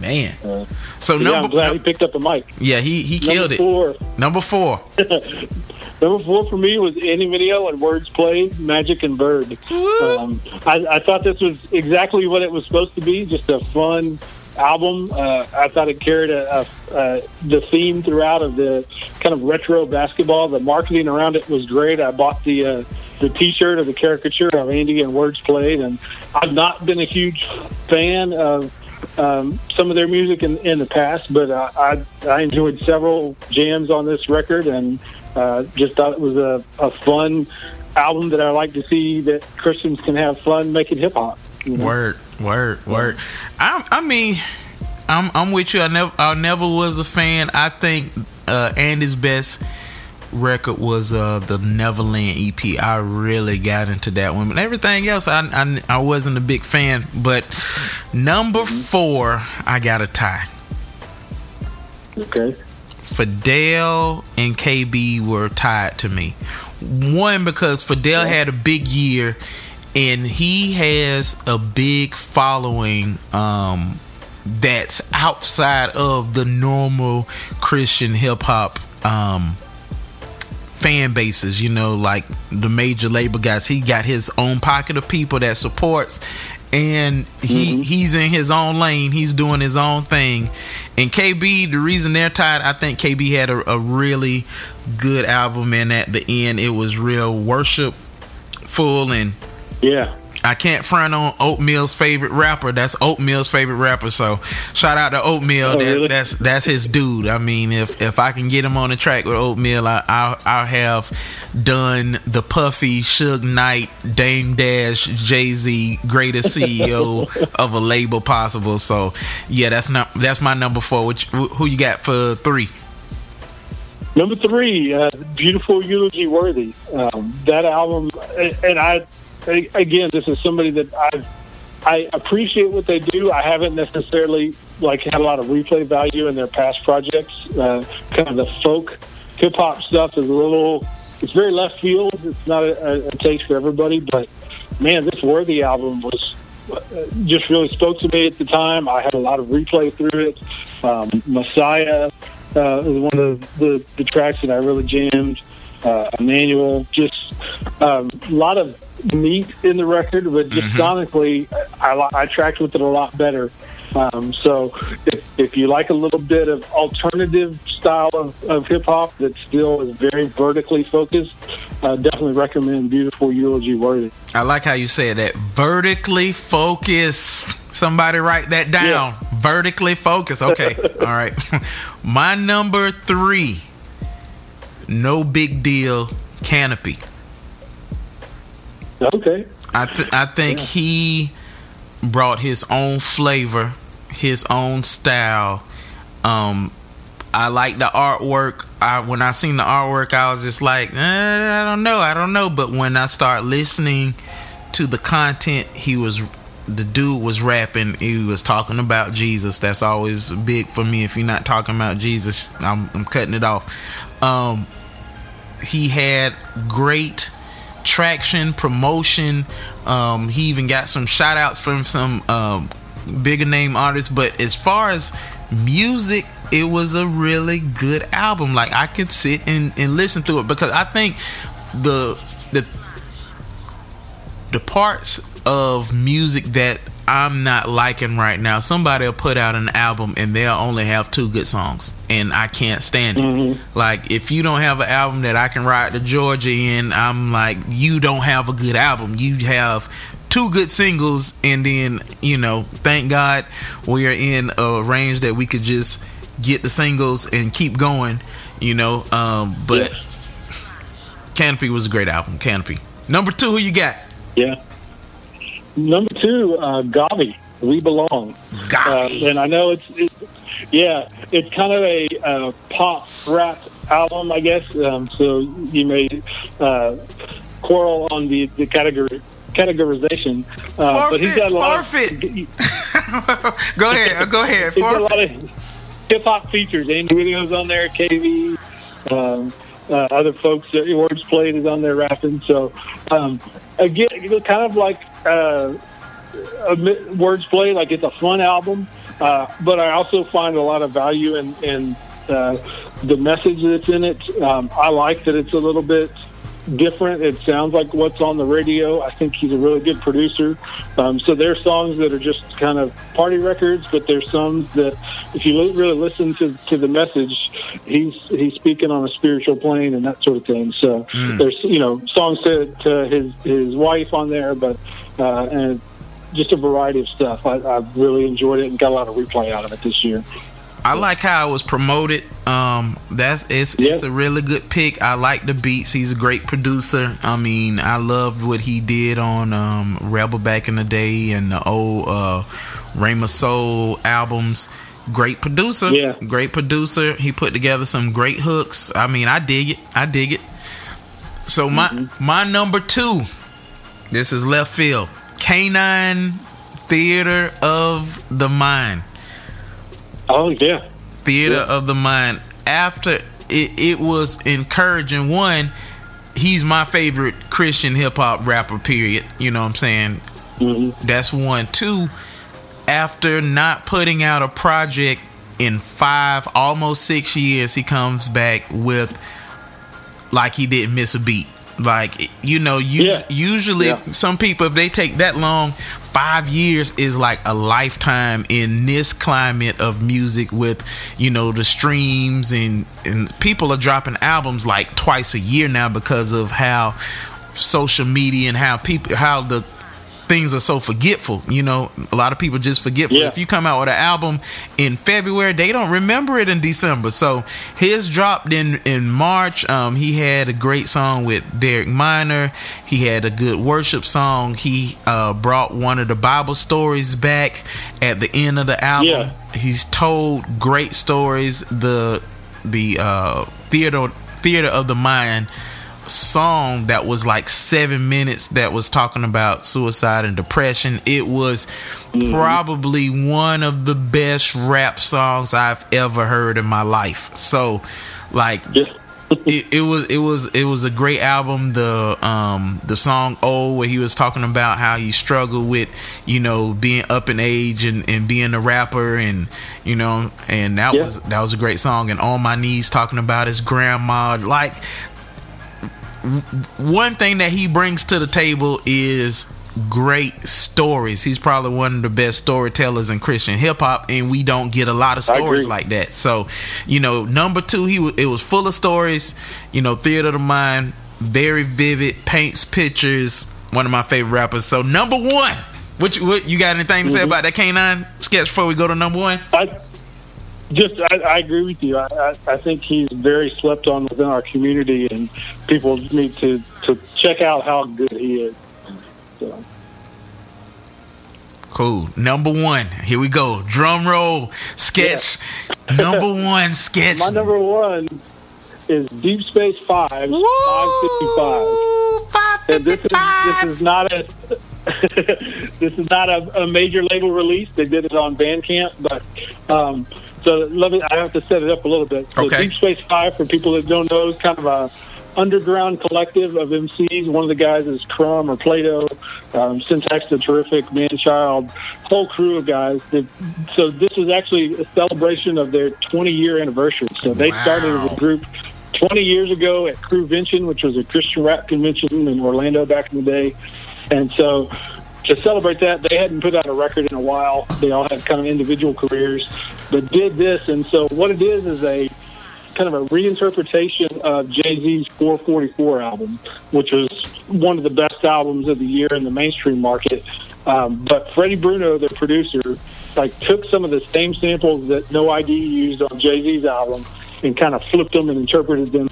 Man. Uh, so yeah, number I'm glad he picked up the mic. Yeah, he he killed it. number it. Four, Number four. number four for me was Andy Mineo and Wordsplayed, Magic and Bird. Um, I, I thought this was exactly what it was supposed to be, just a fun album. Uh, I thought it carried a, a, uh, the theme throughout of the kind of retro basketball. The marketing around it was great. I bought the uh, the T-shirt of the caricature of Andy and Wordsplayed, and I've not been a huge fan of um, some of their music in, in the past, but uh, I I enjoyed several jams on this record, and uh, just thought it was a, a fun album that I like to see that Christians can have fun making hip hop. you know? Word, word, word. I, I mean, I'm I'm with you. I never I never was a fan. I think uh, Andy's best record was uh, the Neverland EP. I really got into that one, but everything else I I, I wasn't a big fan. But number four, I got a tie. Okay. Fidel and KB were tied to me. One because Fidel had a big year and he has a big following um that's outside of the normal Christian hip hop um fan bases, you know, like the major label guys. He got his own pocket of people that supports and he mm-hmm. he's in his own lane. He's doing his own thing. And KB, the reason they're tied, I think KB had a, a really good album and at the end it was real worshipful and Yeah. I can't front on Oatmeal's favorite rapper. That's Oatmeal's favorite rapper. So shout out to Oatmeal. Oh, that, really? That's that's his dude. I mean, if if I can get him on the track with Oatmeal, I, I'll I'll have done the Puffy, Suge Knight, Dame Dash, Jay Z, greatest CEO of a label possible. So yeah, that's not that's my number four. Which who you got for three? Number three, uh, beautiful eulogy worthy. Um, that album, and I, again, this is somebody that I, I appreciate what they do. I haven't necessarily like had a lot of replay value in their past projects. Uh, kind of the folk hip hop stuff is a little, it's very left field. It's not a, a taste for everybody, but man, this worthy album was uh, just really spoke to me at the time. I had a lot of replay through it. Um, Messiah uh, was one of the, the tracks that I really jammed. Uh, Emmanuel, just um, a lot of meat in the record, but just sonically, I, I tracked with it a lot better. Um, so if, if you like a little bit of alternative style of, of hip hop that still is very vertically focused, uh, definitely recommend Beautiful Eulogy Worthy. I like how you said that. Vertically focused. Somebody write that down. Vertically focused. Okay. All right. My number three. No big deal. Canopy. Okay. I th- I think he brought his own flavor, his own style. Um, I like the artwork. I when I seen the artwork, I was just like, eh, I don't know, I don't know. But when I start listening to the content, he was the dude was rapping. He was talking about Jesus. That's always big for me. If you're not talking about Jesus, I'm, I'm cutting it off. Um, he had great traction promotion. Um he even got some shout outs from some um bigger name artists. But as far as music it was a really good album. Like i could sit and, and listen to it because i think the the the parts of music that I'm not liking right now. Somebody will put out an album and they'll only have two good songs, and I can't stand it. Like if you don't have an album that I can ride to Georgia in, I'm like, you don't have a good album. You have two good singles, and then you know, thank God we are in a range that we could just get the singles and keep going. You know, um, but Canopy was a great album. Canopy. Number two, who you got? Yeah. Number two, uh, Gawvi, We Belong. Gawvi. Uh, and I know it's, it's yeah, it's kind of a uh, pop rap album, I guess. Um, so you may uh, quarrel on the the category categorization. Uh, but he's got a lot Forfeit. Of, go ahead. Go ahead. he's got a lot of hip hop features. Andy Mineo's on there, KB, um, uh, other folks. Uh, Wordsplayed is on there rapping. So um, again, kind of like uh, Words Play, like it's a fun album. Uh, but I also find a lot of value in, in uh, the message that's in it. Um, I like that it's a little bit different. It sounds like what's on the radio. I think he's a really good producer. Um, so there are songs that are just kind of party records, but there's some that, if you really listen to, to the message, he's he's speaking on a spiritual plane and that sort of thing. So there's you know songs to, to his his wife on there, but uh, and just a variety of stuff. I, I really enjoyed it and got a lot of replay out of it this year. I like how it was promoted. Um, that's it's it's a really good pick. I like the beats. He's a great producer. I mean, I loved what he did on um, Rebel back in the day and the old uh, Rama Soul albums. Great producer. Yeah. Great producer. He put together some great hooks. I mean, I dig it. I dig it. So my Mm-hmm. my number two. This is left field. Canine Theater of the Mind. Oh yeah, theater Yeah. of the mind. After it, it was encouraging. One he's my favorite christian hip-hop rapper period. You know what i'm saying? Mm-hmm. That's one. Two after not putting out a project in five almost six years he comes back with like he didn't miss a beat like you know you Yeah. usually Yeah. some people if they take that long five years is like a lifetime in this climate of music with you know the streams and and people are dropping albums like twice a year now because of how social media and how people how the things are so forgetful you know? A lot of people just forgetful. Yeah. if you come out with an album in february they don't remember it in december. So his dropped in in march. Um he had a great song with derek minor. He had a good worship song. He uh brought one of the bible stories back at the end of the album. Yeah. he's told great stories. The the uh theater theater of the mind song that was like seven minutes that was talking about suicide and depression. It was probably one of the best rap songs I've ever heard in my life. So, like, it, it was it was it was a great album. The um the song "Oh" where he was talking about how he struggled with you know being up in age and, and being a rapper and you know and that Yeah. was that was a great song. And on my knees talking about his grandma. Like one thing that he brings to the table is great stories. He's probably one of the best storytellers in Christian hip hop, and we don't get a lot of stories like that. So, you know, number two, he it was full of stories. You know, theater of the mind, very vivid, paints pictures. One of my favorite rappers. So number one, what you, what, you got anything to say Mhm. about that K9 sketch before we go to number one? I just I, I agree with you. I, I, I think he's very slept on within our community, and people need to to check out how good he is. So, Cool. Number one. Here we go. Drum roll. Sketch. Number one sketch. my number one is Deep Space Five, five fifty five. Woo! And this is this is not a this is not a, a major label release. They did it on Bandcamp, but um, so let me. I have to set it up a little bit. So Okay. Deep Space Five, for people that don't know, is kind of a underground collective of MCs. One of the guys is Crumb or Playdough, um, Sintax the Terrific, Man Child, whole crew of guys. That, so this is actually a celebration of their 20 year anniversary. So they started as a group 20 years ago at Crewvention, which was a Christian rap convention in Orlando back in the day. And so to celebrate that, they hadn't put out a record in a while. They all had kind of individual careers, but did this. And so what it is is a kind of a reinterpretation of Jay Z's 444 album, which was one of the best albums of the year in the mainstream market. Um, but Freddie Bruno, the producer, like took some of the same samples that No ID used on Jay Z's album and kind of flipped them and interpreted them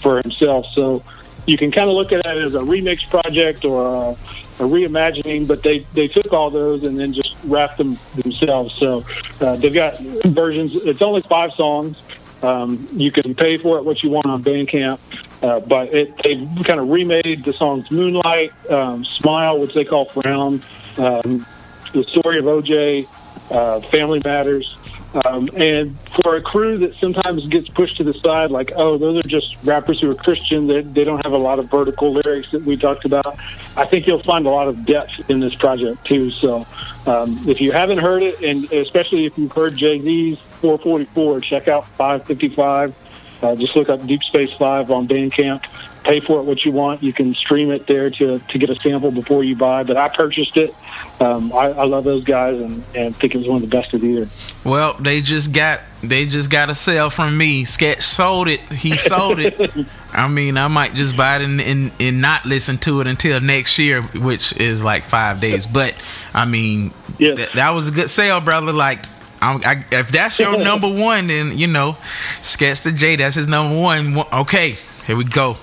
for himself. So you can kind of look at it as a remix project or a, a reimagining, but they, they took all those and then just wrapped them themselves. So uh, they've got versions. It's only five songs. Um, you can pay for it what you want on Bandcamp, Uh, but it, they kind of remade the songs Moonlight, um, Smile, which they call Frown, um, The Story of OJ, uh, Family Matters. Um, and for a crew that sometimes gets pushed to the side, like, oh, those are just rappers who are Christian, they, they don't have a lot of vertical lyrics that we talked about. I think you'll find a lot of depth in this project, too. So um, if you haven't heard it, and especially if you've heard Jay Z's 444, check out 555. Uh, just look up Deep Space Five on Bandcamp. Pay for it what you want. You can stream it there to, to get a sample before you buy. But I purchased it. Um, I, I love those guys and, and think it was one of the best of the year. Well, they just got they just got a sale from me. Sketch sold it. He sold it. I mean, I might just buy it and, and, and not listen to it until next year, which is like five days. But I mean, Yeah. that, that was a good sale, brother. Like, I, if that's your number one, then you know, Sketch the J. That's his number. One- Okay, here we go.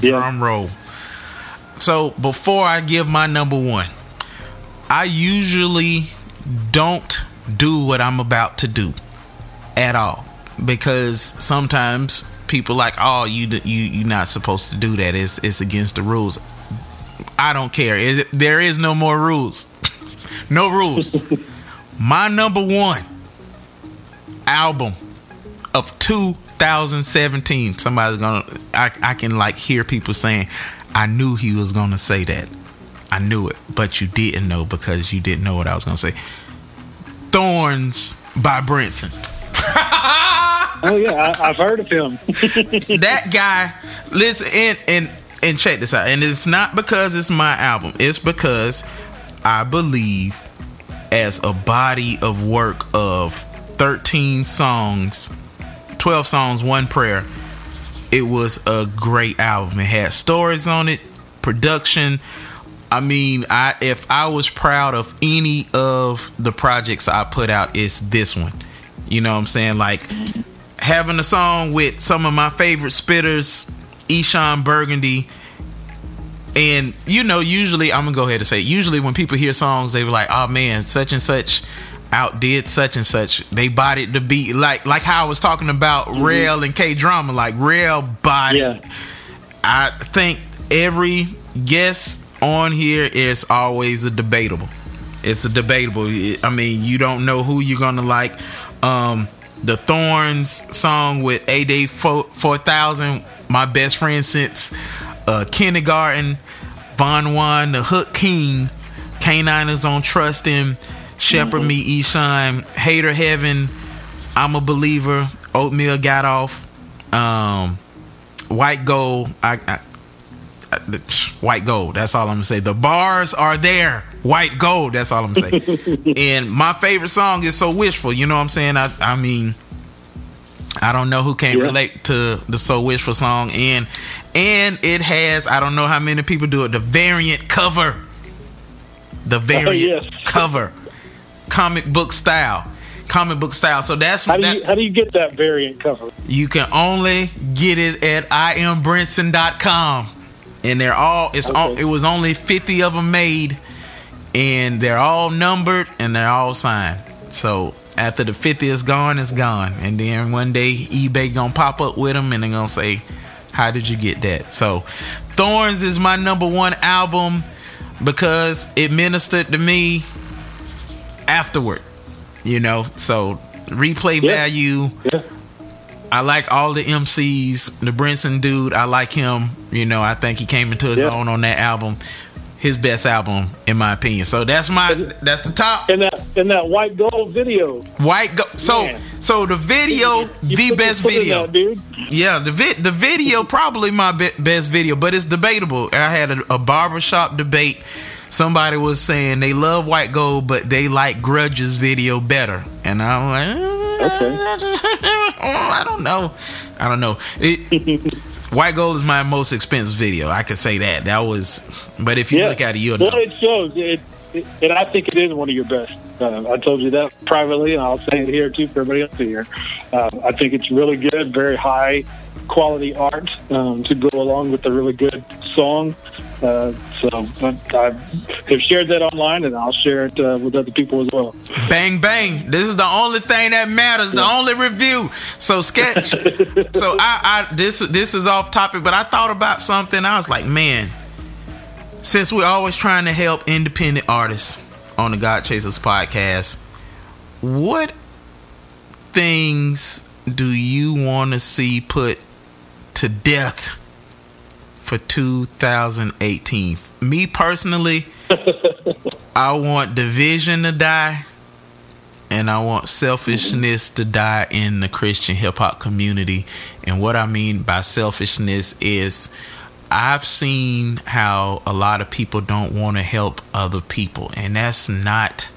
Yeah. Drum roll. So before I give my number one, I usually don't do what I'm about to do at all because sometimes people like, oh, you you you're not supposed to do that. It's it's against the rules. I don't care. Is it, there is no more rules. no rules. My number one album of 2017. Somebody's gonna. I I can like hear people saying, I knew he was gonna say that. I knew it, but you didn't know because you didn't know what I was gonna say. Thorns by Brinson. Oh, yeah, I, I've heard of him. that guy listen and and and check this out and it's not because it's my album it's because i believe as a body of work of 13 songs 12 songs one prayer. It was a great album. It had stories on it production. I mean i if i was proud of any of the projects i put out it's this one. You know what i'm saying? Like having a song with some of my favorite spitters, Eshawn Burgundy. And you know, usually I'm gonna go ahead and say, usually when people hear songs, they were like, "Oh man, such and such outdid such and such." They bodied the beat, like like how I was talking about Rail and K Drama, like Rail body. Yeah. I think every guest on here is always a debatable. It's a debatable. I mean, you don't know who you're gonna like. Um, the Thorns song with A Day Four Thousand, my best friend since uh, kindergarten. Von Juan, the Hook King, Canine is on Trust Him, Shepherd Me, Eshawn, Hater Heaven, I'm a Believer, Oatmeal Got Off, um, White Gold, I, I the- white gold. That's all I'm gonna say. The bars are there. White gold. That's all I'm saying. and my favorite song is "So Wishful." You know what I'm saying? I I mean, I don't know who can Yeah. relate to the "So Wishful" song, and and it has I don't know how many people do it. The variant cover. The oh, variant yes. cover, comic book style, comic book style. So that's How do that, you how do you get that variant cover? you can only get it at iambrinson.com. And they're all it's on, Okay. it was only 50 of them made and they're all numbered and they're all signed. So after the 50 is gone, it's gone. And then one day eBay going to pop up with them and they're going to say, "How did you get that?" So Thorns is my number 1 album because it ministered to me afterward. You know, so replay Yeah. value Yeah. I like all the MCs. The Brinson dude, I like him. You know, I think he came into his Yeah. own on that album. His best album, in my opinion. So that's my that's the top In that in that white gold video. white. gold. so Man. so the video, You the best video. that, dude. Yeah, the vi- the video probably my be- best video, but it's debatable. I had a, a barbershop debate. Somebody was saying they love White Gold, but they like Grudges video better, and I'm like, Okay. I don't know, I don't know. It, White Gold is my most expensive video. I could say that. That was, but if you Yeah. look at it, you'll Well, know. it shows. It, and I think it is one of your best. Uh, I told you that privately, and I'll say it here too for everybody else here. Uh, I think it's really good, very high quality art um, to go along with the really good song. Uh, so I have shared that online, and I'll share it uh, with other people as well. Bang bang! This is the only thing that matters. The only review. So sketch. so I, I this this is off topic, but I thought about something. I was like, man, since we're always trying to help independent artists on the God Chasers podcast, what things do you want to see put to death for 2018? Me personally, I want division to die and I want selfishness to die in the Christian hip hop community. And what I mean by selfishness is I've seen how a lot of people don't want to help other people, and that's not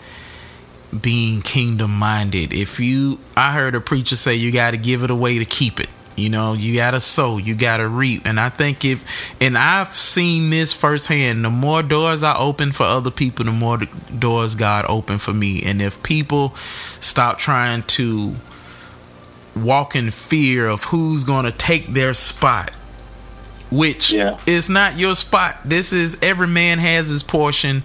being kingdom minded. If you, I heard a preacher say you got to give it away to keep it. You know, you got to sow, you got to reap. And I think if, and I've seen this firsthand, the more doors I open for other people, the more doors God open for me. And if people stop trying to walk in fear of who's going to take their spot, which Yeah. is not your spot. This is every man has his portion.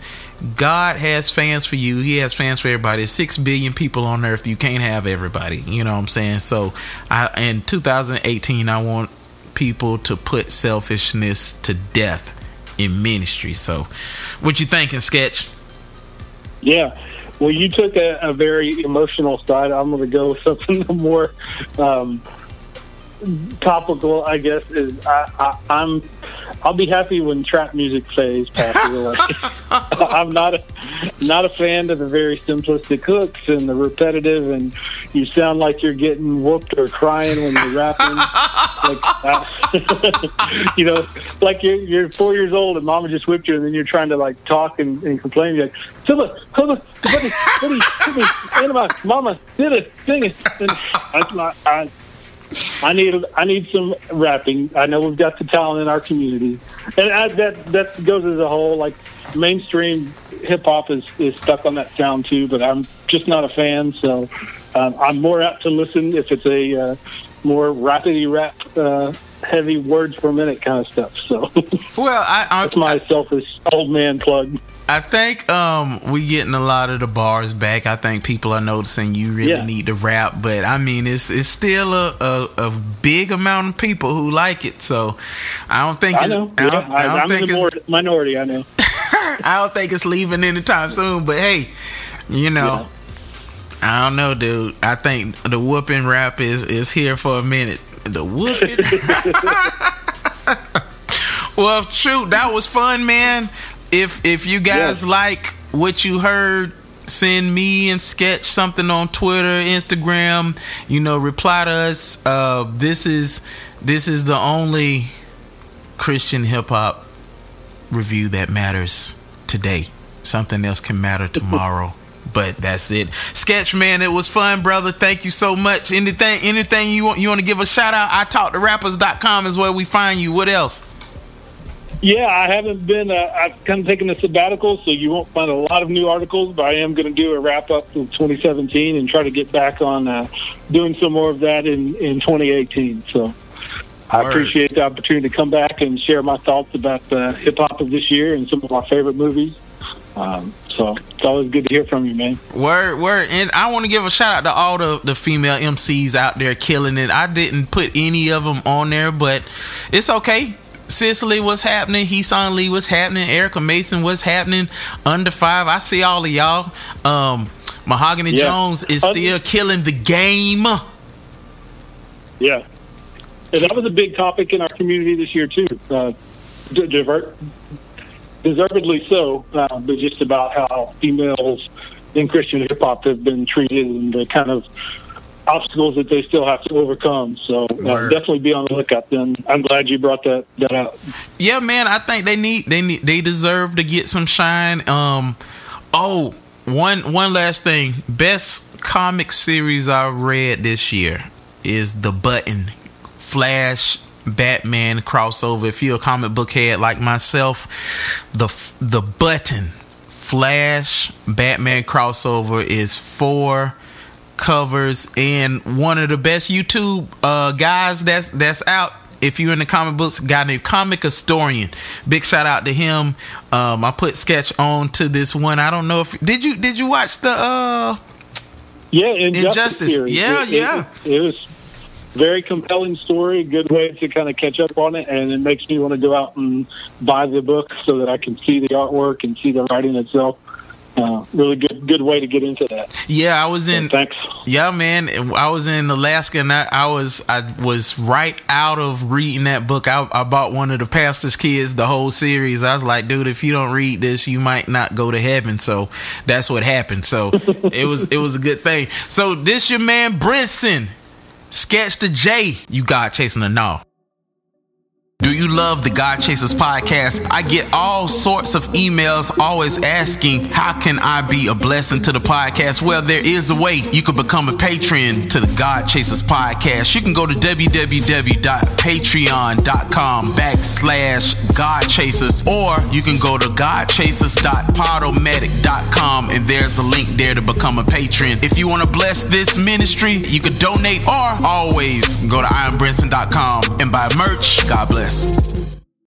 God has fans for you. He has fans for everybody. Six billion people on earth. You can't have everybody. You know what I'm saying? So, I in 2018, I want people to put selfishness to death in ministry. So, what you thinking, Sketch? Yeah. Well, you took a, a very emotional side. I'm going to go with something more um, topical. I guess is I, I, I'm. I'll be happy when trap music phase. I'm not a not a fan of the very simplistic hooks and the repetitive, and you sound like you're getting whooped or crying when you're rapping. like, uh, you know, like you're, you're four years old and mama just whipped you, and then you're trying to like talk and, and complain. You're like, Silva, Silva, buddy, buddy, buddy, Anima, mama, did it, sing it. And I, I, I need I need some rapping. I know we've got the talent in our community, and I, that that goes as a whole. Like mainstream hip hop is is stuck on that sound too, but I'm just not a fan. So um, I'm more apt to listen if it's a uh, more rapidy rap, uh, heavy words per minute kind of stuff. So Well, I, I that's my selfish old man plug. I think um we getting a lot of the bars back. I think people are noticing you really Yeah. need to rap, but I mean it's it's still a, a, a big amount of people who like it. So I don't think I it's, know. I Yeah, don't, I I, don't I'm think the it's minority. I know. I don't think it's leaving anytime soon. But hey, you know, I don't know, dude. I think the whooping rap is is here for a minute. The whooping. well, true. That was fun, man. If if you guys like what you heard. Send me and sketch something on Twitter, Instagram. You know, reply to us. Uh, this is this is the only Christian hip hop review that matters today. Something else can matter tomorrow. But that's it. Sketch man, it was fun, brother. Thank you so much. Anything anything you want you want to give a shout out? I talk to rappers.com is where we find you. What else? Yeah, I haven't been. Uh, I've kind of taken a sabbatical, so you won't find a lot of new articles. But I am going to do a wrap up of 2017 and try to get back on uh, doing some more of that in in 2018. So I Word. appreciate the opportunity to come back and share my thoughts about the hip hop of this year and some of my favorite movies. Um, so it's always good to hear from you, man. Word, word. And I want to give a shout out to all the, the female MCs out there killing it. I didn't put any of them on there, but it's okay. Cicely, what's happening? Heeson Lee, what's happening? Erica Mason, what's happening? Under five, I see all of y'all. Um, Mahogany Yeah. Jones is still killing the game. Yeah. And that was a big topic in our community this year, too. Uh, d- divert, deservedly so, uh, but just about how females in Christian hip hop have been treated and the kind of obstacles that they still have to overcome. So uh, definitely be on the lookout. Then I'm glad you brought that, that out. Yeah, man, I think they need they need they deserve to get some shine. Um oh, one one last thing. Best comic series I read this year is The Button. Flash Batman crossover. If you're a comic book head like myself, the the Button Flash Batman crossover is four covers and one of the best YouTube uh, guys that's that's out if you're in the comic books, a guy named Comic Historian. Big shout out to him. Um, I put sketch on to this one. I don't know if did you did you watch the uh Yeah, Injustice. Injustice. Yeah, It- it- yeah. It, was very compelling story. Good way to kind of catch up on it, and it makes me want to go out and buy the book so that I can see the artwork and see the writing itself. Uh, really good, good way to get into that. yeah, I was in Thanks. Yeah, man. I was in Alaska and I, I was I was right out of reading that book. I, I bought one of the pastor's kids the whole series. I was like, dude, if you don't read this, you might not go to heaven. So that's what happened. So it was it was a good thing. So this your man Brinson. Sketch the J. You got chasing a gnaw. Do you love the God Chasers podcast? I get all sorts of emails always asking, How can I be a blessing to the podcast? Well, there is a way you can become a patron to the God Chasers podcast. You can go to www.patreon.com backslash God Chasers, or you can go to godchasers.podomatic.com and there's a link there to become a patron. If you want to bless this ministry, you can donate or always go to iambrinson.com and buy merch. God bless. Podcast.